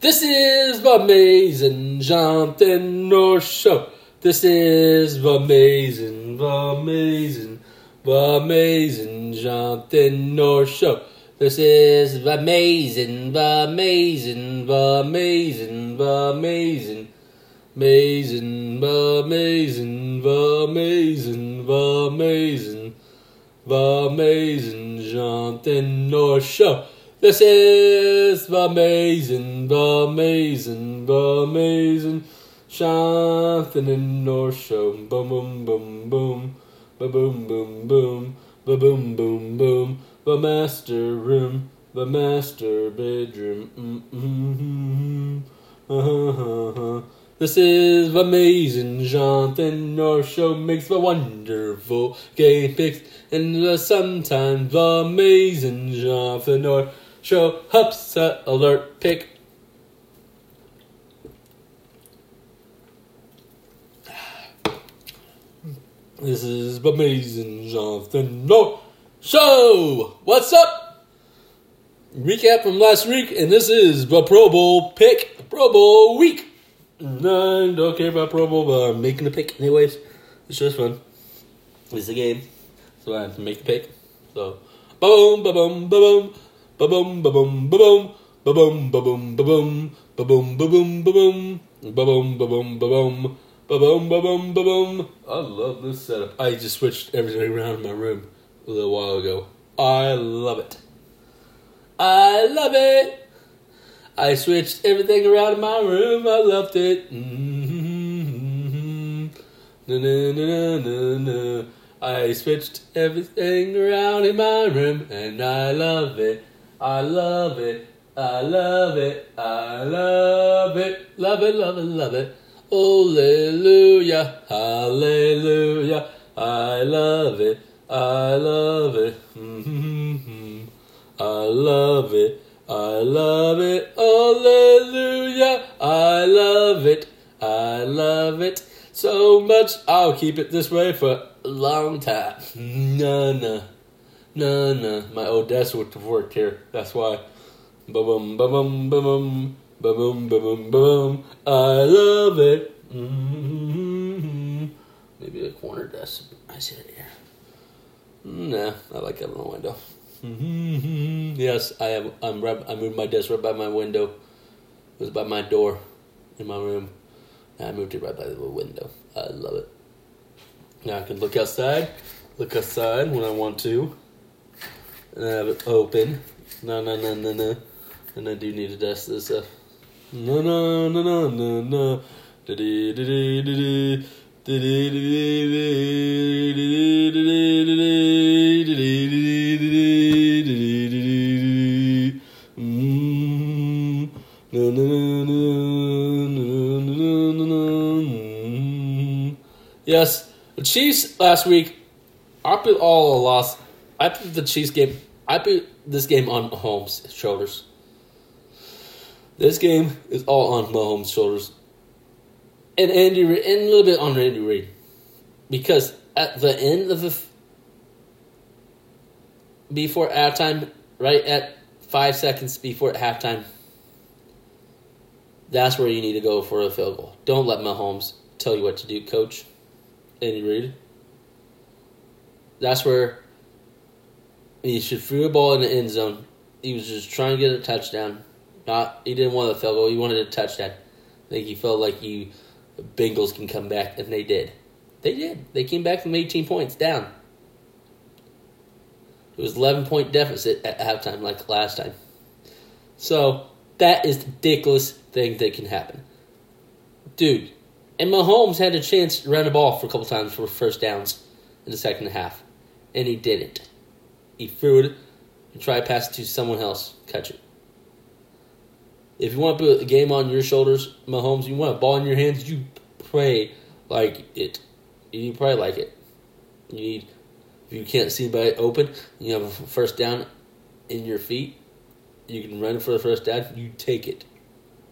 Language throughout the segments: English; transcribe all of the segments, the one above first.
This is the amazing Jonathan North Show. This is the amazing, the amazing, the amazing Jonathan North Show. This is the amazing, the amazing, the amazing, the amazing, amazing, the amazing, the amazing, the amazing, the amazing Jonathan North Show. This is the amazing, the amazing, the amazing Jonathan North Show. Boom, boom, boom, boom, boom, boom, boom, boom, boom, boom, boom. The master room, the master bedroom. Mm-hmm. This is amazing Jonathan North Show makes the wonderful game picks and the sometimes amazing Jonathan North Show upset uh, alert pick. This is amazing Jonathan No, Show. What's up? Recap from last week, and this is the Pro Bowl pick, Pro Bowl week. No, I don't care about Pro Bowl, but I'm making the pick anyways. It's just fun. It's a game, so I have to make the pick. So, boom, boom, ba boom, ba boom, ba boom, ba boom, ba boom, ba boom, ba boom, ba boom, ba boom, ba boom, ba boom, ba boom, ba boom, ba boom, ba boom, ba boom. I love this setup. I just switched everything around in my room a little while ago. I love it. I love it. I switched everything around in my room. I loved it. Mm-hmm. Na, na, na, na, na. I switched everything around in my room and I love it. I love it. I love it. I love it. Love it, love it, love it. Hallelujah. Hallelujah. I love it. I love it. Mm-hmm. I love it. I love it. Hallelujah. I love it. I love it so much. I'll keep it this way for a long time. No, no. No, no. My old desk would have worked here. That's why. Ba boom, ba boom, ba boom. Ba boom, ba boom, ba boom. I love it. Mm-hmm. Maybe a corner desk. I see it here. Nah, I like having a window. Mm-hmm. Yes, I have. I'm. Right, I moved my desk right by my window. It was by my door in my room. And I moved it right by the window. I love it. Now I can look outside, look outside when I want to, and have it open. No, no, no, no, no. And I do need to dust this up. No, no, no, no, no, no. Yes, the Chiefs last week. Put all a loss. I put the Chiefs game. I put this game on Mahomes' shoulders. This game is all on Mahomes' shoulders, and Andy and a little bit on Andy Reid, because at the end of the before halftime, right at five seconds before halftime, that's where you need to go for a field goal. Don't let Mahomes tell you what to do, Coach Andy Reid. That's where he should throw a ball in the end zone. He was just trying to get a touchdown. Not he didn't want a field goal. He wanted a touchdown. I think he felt like you Bengals can come back, and they did. They did. They came back from 18 points down. It was 11 point deficit at halftime, like last time. So that is the ridiculous thing that can happen, dude. And Mahomes had a chance to run the ball for a couple times for first downs in the second half, and he didn't. Threw it and tried to pass it to someone else, catch it. If you want to put a game on your shoulders, Mahomes, you want a ball in your hands, you pray like it. You pray like it. You need, if you can't see by open, you have a first down in your feet, you can run for the first down, you take it.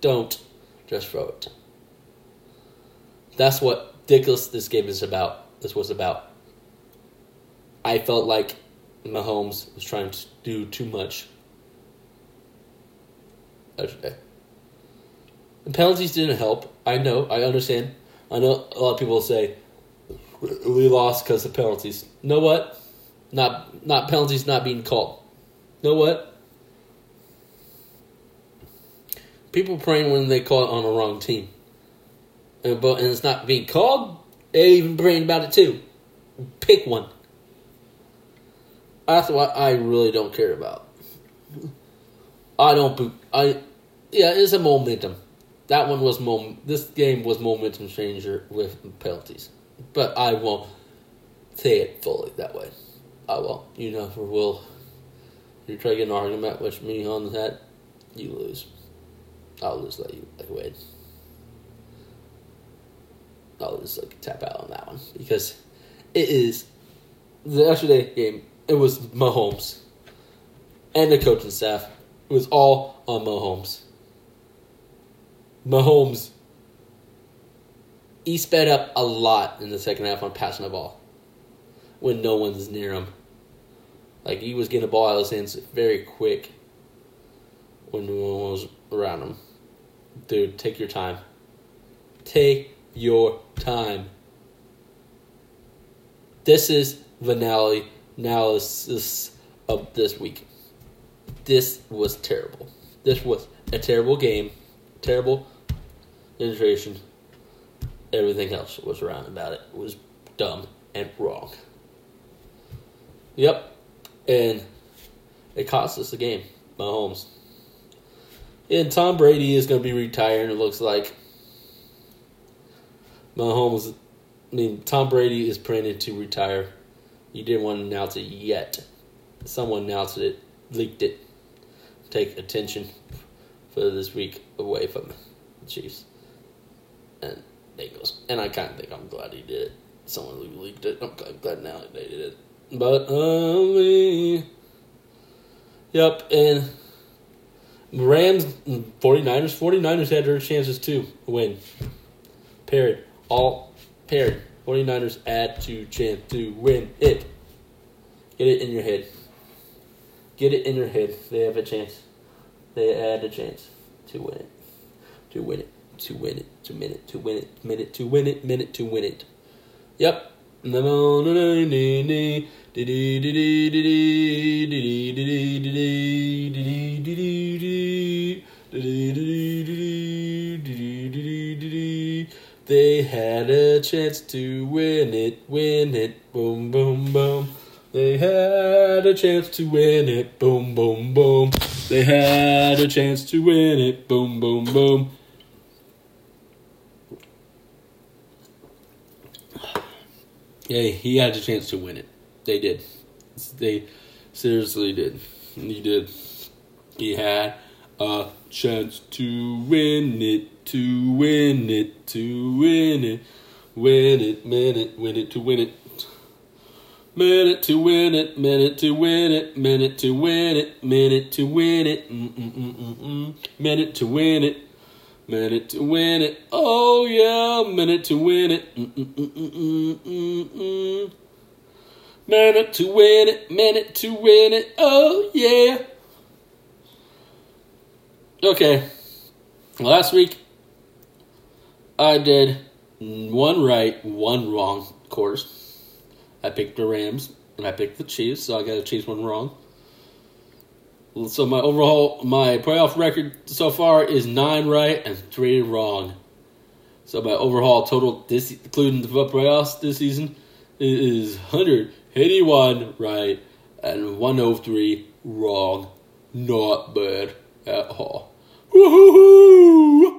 Don't just throw it. That's what ridiculous this game is about. This was about. I felt like Mahomes was trying to do too much. The penalties didn't help. I know. I understand. I know a lot of people say we lost because of penalties. know what? Not not penalties not being called. know what? People praying when they call it on the wrong team. And, but and it's not being called, they even praying about it too. Pick one. That's what I really don't care about. I don't. I yeah, it's a momentum. That one was mom. This game was momentum changer with penalties, but I won't say it fully that way. I won't. You never will. You try to get an argument with me on that, you lose. I'll just let you like win. I'll just like tap out on that one because it is the yesterday game. It was Mahomes and the coaching staff. It was all on Mahomes. Mahomes, he sped up a lot in the second half on passing the ball when no one's near him. Like he was getting the ball out of his hands very quick when no one was around him. Dude, take your time. Take your time. This is the analysis of this week. This was terrible. This was a terrible game. Terrible penetration. Everything else was around about it was dumb and wrong. Yep. And it cost us the game. Mahomes. And Tom Brady is going to be retiring, it looks like. Mahomes, I mean, Tom Brady is planning to retire. He didn't want to announce it yet. Someone announced it, leaked it. Take attention for this week away from the Chiefs and Bengals. And I kind of think I'm glad he did. Someone leaked it. I'm glad now they did it. But, um, yep, and Rams, 49ers, 49ers had their chances too win. Period. All period. 49ers add to chance to win it. Get it in your head. Get it in your head. They have a chance. They add a chance to win it. To win it. To win it. To win it. To win it. Minute to win it. Minute to win it. Yep. They had a chance to win it, win it, boom, boom, boom. They had a chance to win it, boom, boom, boom. They had a chance to win it, boom, boom, boom. Yeah, he had a chance to win it. They did. They seriously did. He did. He had a chance to win it, to win it, to win it, win it, minute, win it, to win it. Minute to win it, minute to win it, minute to win it, minute to win it, mm-mm-mm-mm-mm, minute to win it, minute to win it, oh yeah, minute to win it, mm-mm-mm-mm-mm-mm, minute to win it, minute to win it, oh yeah. Okay, last week I did one right, one wrong, course. I picked the Rams and I picked the Chiefs, so I got the Chiefs one wrong. So my overall my playoff record so far is nine right and three wrong. So my overall total this including the playoffs this season is 181 right and 103 wrong. Not bad at all. Woohoo!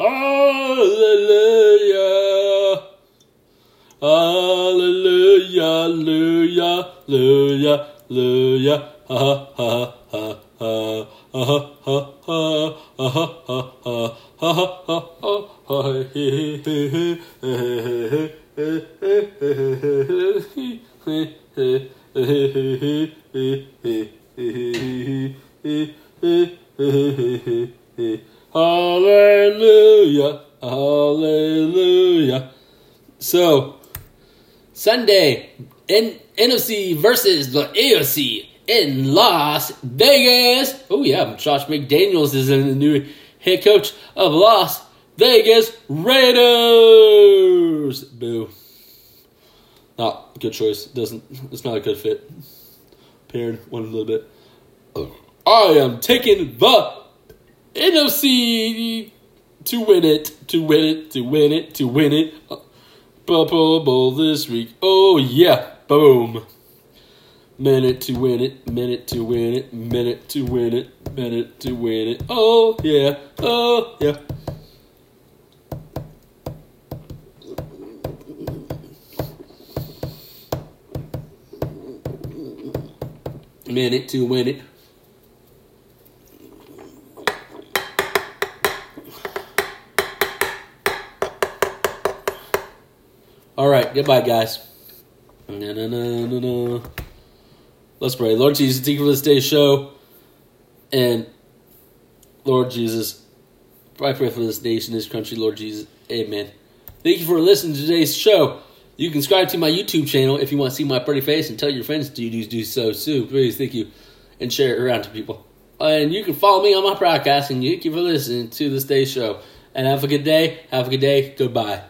Hallelujah! Hallelujah, hallelujah, hallelujah, hallelujah, ha ha ha ha ha ha ha ha ha ha ha ha ha he he he Hallelujah, hallelujah. So, Sunday, in NFC versus the AFC in Las Vegas. Oh yeah, Josh McDaniels is in the new head coach of Las Vegas Raiders. Boo. Not a good choice. Doesn't. It's not a good fit. Paired one a little bit. Oh, I am taking the NFC to win it, to win it, to win it, to win it. Bubble Bowl this week. Oh yeah, boom. Minute to win it, minute to win it, minute to win it, minute to win it. Oh yeah, oh yeah. Minute to win it. All right, goodbye, guys. Na, na, na. Let's pray. Lord Jesus, thank you for this day's show. And Lord Jesus, I pray for this nation, this country, Lord Jesus. Amen. Thank you for listening to today's show. You can subscribe to my YouTube channel if you want to see my pretty face and tell your friends to do, do so too. Please, thank you. And share it around to people. And you can follow me on my podcast. And thank you for listening to this day's show. And have a good day. Have a good day. Goodbye.